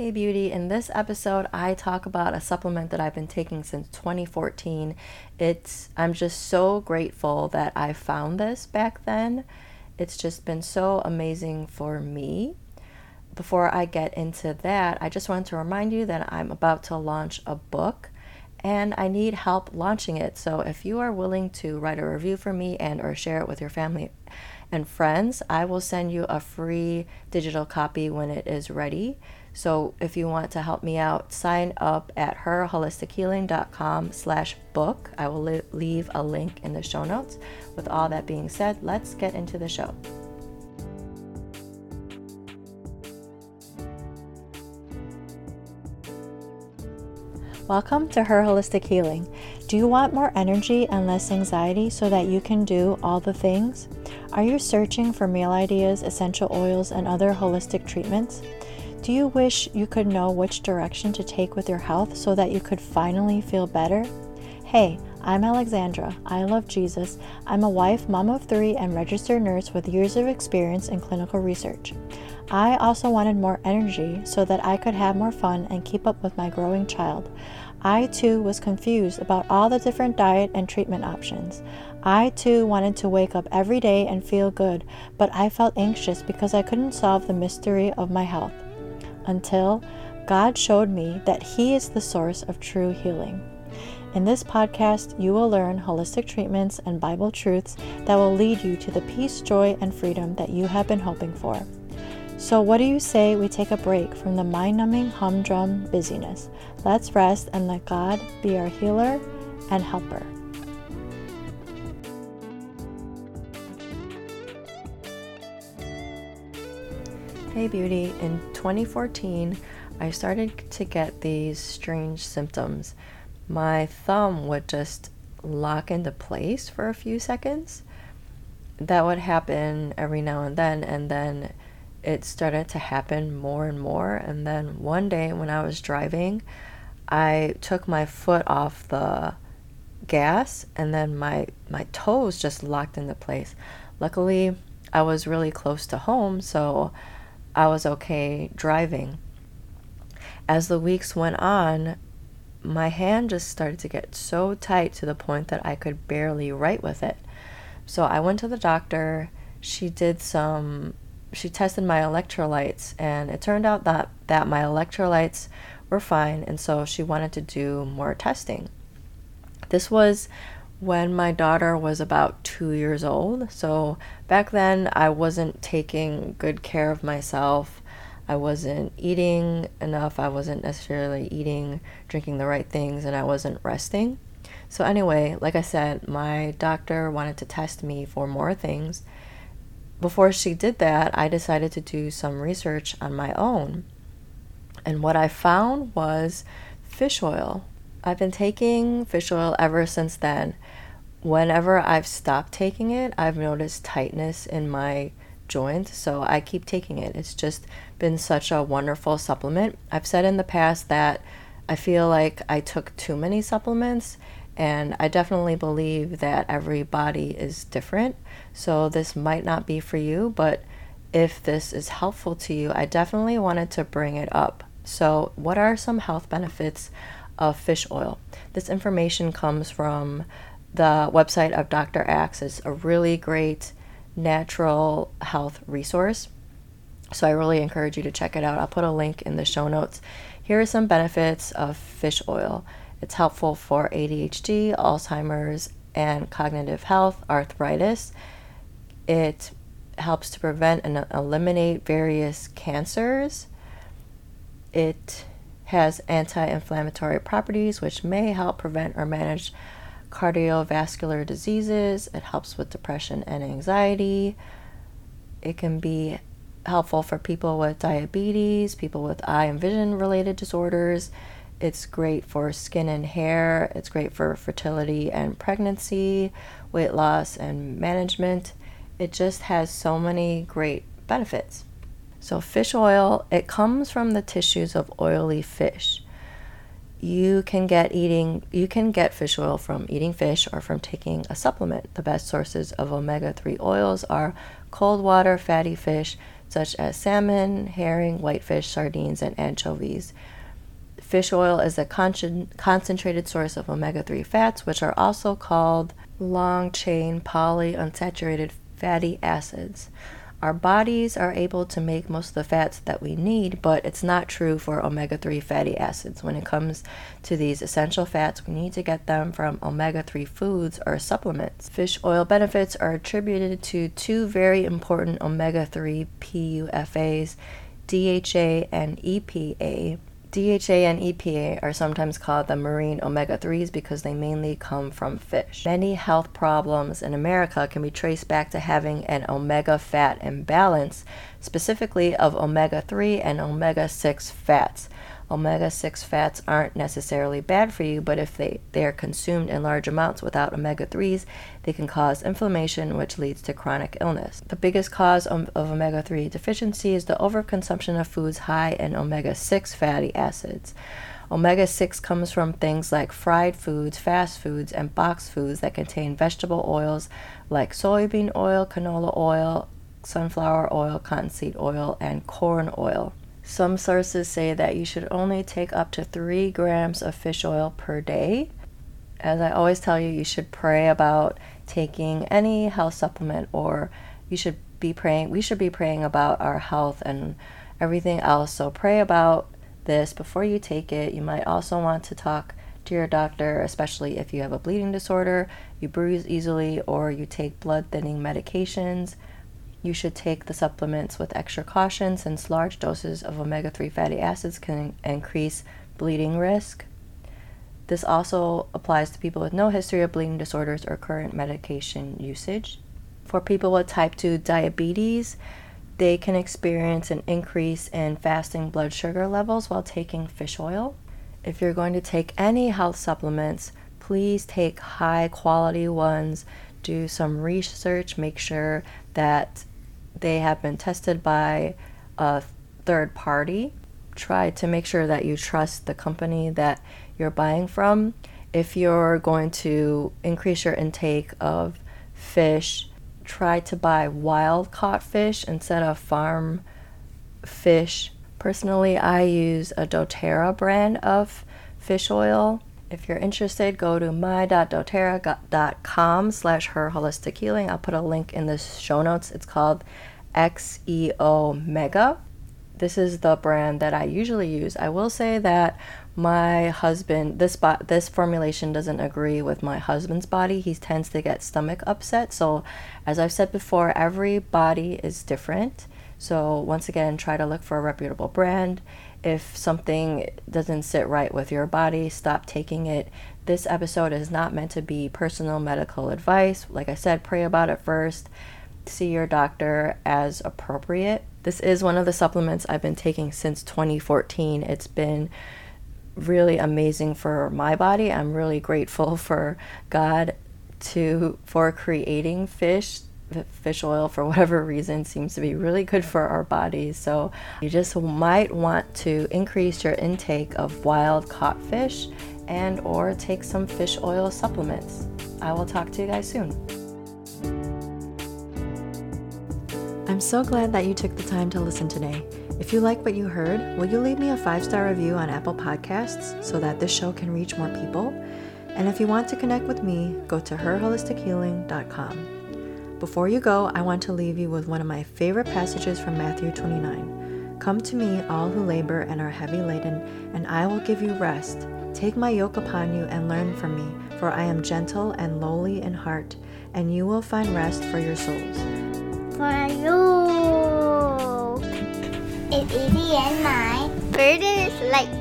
Hey Beauty, in this episode I talk about a supplement that I've been taking since 2014. It's I'm just so grateful that I found this back then. It's just been so amazing for me. Before I get into that, I just want to remind you that I'm about to launch a book and I need help launching it. So if you are willing to write a review for me and or share it with your family and friends, I will send you a free digital copy when it is ready. So if you want to help me out, sign up at herholistichealing.com slash book. I will li- leave a link in the show notes. With all that being said, let's get into the show. Welcome to Her Holistic Healing. Do you want more energy and less anxiety so that you can do all the things? Are you searching for meal ideas, essential oils, and other holistic treatments? Do you wish you could know which direction to take with your health so that you could finally feel better? Hey, I'm Alexandra. I love Jesus. I'm a wife, mom of three, and registered nurse with years of experience in clinical research. I also wanted more energy so that I could have more fun and keep up with my growing child. I too was confused about all the different diet and treatment options. I too wanted to wake up every day and feel good, but I felt anxious because I couldn't solve the mystery of my health until God showed me that He is the source of true healing. In this podcast, you will learn holistic treatments and Bible truths that will lead you to the peace, joy, and freedom that you have been hoping for. So, what do you say we take a break from the mind numbing humdrum busyness? Let's rest and let God be our healer and helper. Hey Beauty, in 2014, I started to get these strange symptoms. My thumb would just lock into place for a few seconds. That would happen every now and then, and then it started to happen more and more. And then one day when I was driving, I took my foot off the gas, and then my, my toes just locked into place. Luckily, I was really close to home, so I was okay driving. As the weeks went on, my hand just started to get so tight to the point that I could barely write with it. So I went to the doctor. She did some, she tested my electrolytes, and it turned out that, that my electrolytes were fine. And so she wanted to do more testing. This was when my daughter was about two years old. So back then, I wasn't taking good care of myself. I wasn't eating enough. I wasn't necessarily eating, drinking the right things, and I wasn't resting. So, anyway, like I said, my doctor wanted to test me for more things. Before she did that, I decided to do some research on my own. And what I found was fish oil. I've been taking fish oil ever since then. Whenever I've stopped taking it, I've noticed tightness in my joints, so I keep taking it. It's just been such a wonderful supplement. I've said in the past that I feel like I took too many supplements, and I definitely believe that every body is different. So this might not be for you, but if this is helpful to you, I definitely wanted to bring it up. So, what are some health benefits of fish oil. This information comes from the website of Dr. Axe. It's a really great natural health resource. So I really encourage you to check it out. I'll put a link in the show notes. Here are some benefits of fish oil. It's helpful for ADHD, Alzheimer's, and cognitive health, arthritis. It helps to prevent and eliminate various cancers. It has anti inflammatory properties which may help prevent or manage cardiovascular diseases. It helps with depression and anxiety. It can be helpful for people with diabetes, people with eye and vision related disorders. It's great for skin and hair. It's great for fertility and pregnancy, weight loss and management. It just has so many great benefits. So, fish oil, it comes from the tissues of oily fish. You can get eating you can get fish oil from eating fish or from taking a supplement. The best sources of omega-3 oils are cold water fatty fish, such as salmon, herring, whitefish, sardines, and anchovies. Fish oil is a con- concentrated source of omega 3 fats, which are also called long chain polyunsaturated fatty acids. Our bodies are able to make most of the fats that we need, but it's not true for omega 3 fatty acids. When it comes to these essential fats, we need to get them from omega 3 foods or supplements. Fish oil benefits are attributed to two very important omega 3 PUFAs, DHA and EPA. DHA and EPA are sometimes called the marine omega 3s because they mainly come from fish. Many health problems in America can be traced back to having an omega fat imbalance, specifically of omega 3 and omega 6 fats. Omega 6 fats aren't necessarily bad for you, but if they, they are consumed in large amounts without omega 3s, they can cause inflammation, which leads to chronic illness. The biggest cause of, of omega 3 deficiency is the overconsumption of foods high in omega 6 fatty acids. Omega 6 comes from things like fried foods, fast foods, and boxed foods that contain vegetable oils like soybean oil, canola oil, sunflower oil, cottonseed oil, and corn oil. Some sources say that you should only take up to three grams of fish oil per day. As I always tell you, you should pray about taking any health supplement, or you should be praying. We should be praying about our health and everything else. So pray about this before you take it. You might also want to talk to your doctor, especially if you have a bleeding disorder, you bruise easily, or you take blood thinning medications. You should take the supplements with extra caution since large doses of omega 3 fatty acids can increase bleeding risk. This also applies to people with no history of bleeding disorders or current medication usage. For people with type 2 diabetes, they can experience an increase in fasting blood sugar levels while taking fish oil. If you're going to take any health supplements, please take high quality ones. Do some research, make sure that they have been tested by a third party. Try to make sure that you trust the company that you're buying from. If you're going to increase your intake of fish, try to buy wild caught fish instead of farm fish. Personally, I use a doTERRA brand of fish oil. If you're interested, go to my.doterra.com slash her holistic healing. I'll put a link in the show notes. It's called XEO Mega. This is the brand that I usually use. I will say that my husband, this bo- this formulation doesn't agree with my husband's body. He tends to get stomach upset. So, as I've said before, every body is different. So, once again, try to look for a reputable brand. If something doesn't sit right with your body, stop taking it. This episode is not meant to be personal medical advice. Like I said, pray about it first see your doctor as appropriate. This is one of the supplements I've been taking since 2014. It's been really amazing for my body. I'm really grateful for God to for creating fish The fish oil for whatever reason seems to be really good for our bodies. So you just might want to increase your intake of wild caught fish and or take some fish oil supplements. I will talk to you guys soon. I'm so glad that you took the time to listen today. If you like what you heard, will you leave me a five star review on Apple Podcasts so that this show can reach more people? And if you want to connect with me, go to herholistichealing.com. Before you go, I want to leave you with one of my favorite passages from Matthew 29. Come to me, all who labor and are heavy laden, and I will give you rest. Take my yoke upon you and learn from me, for I am gentle and lowly in heart, and you will find rest for your souls for you. It's easy and my burden is light.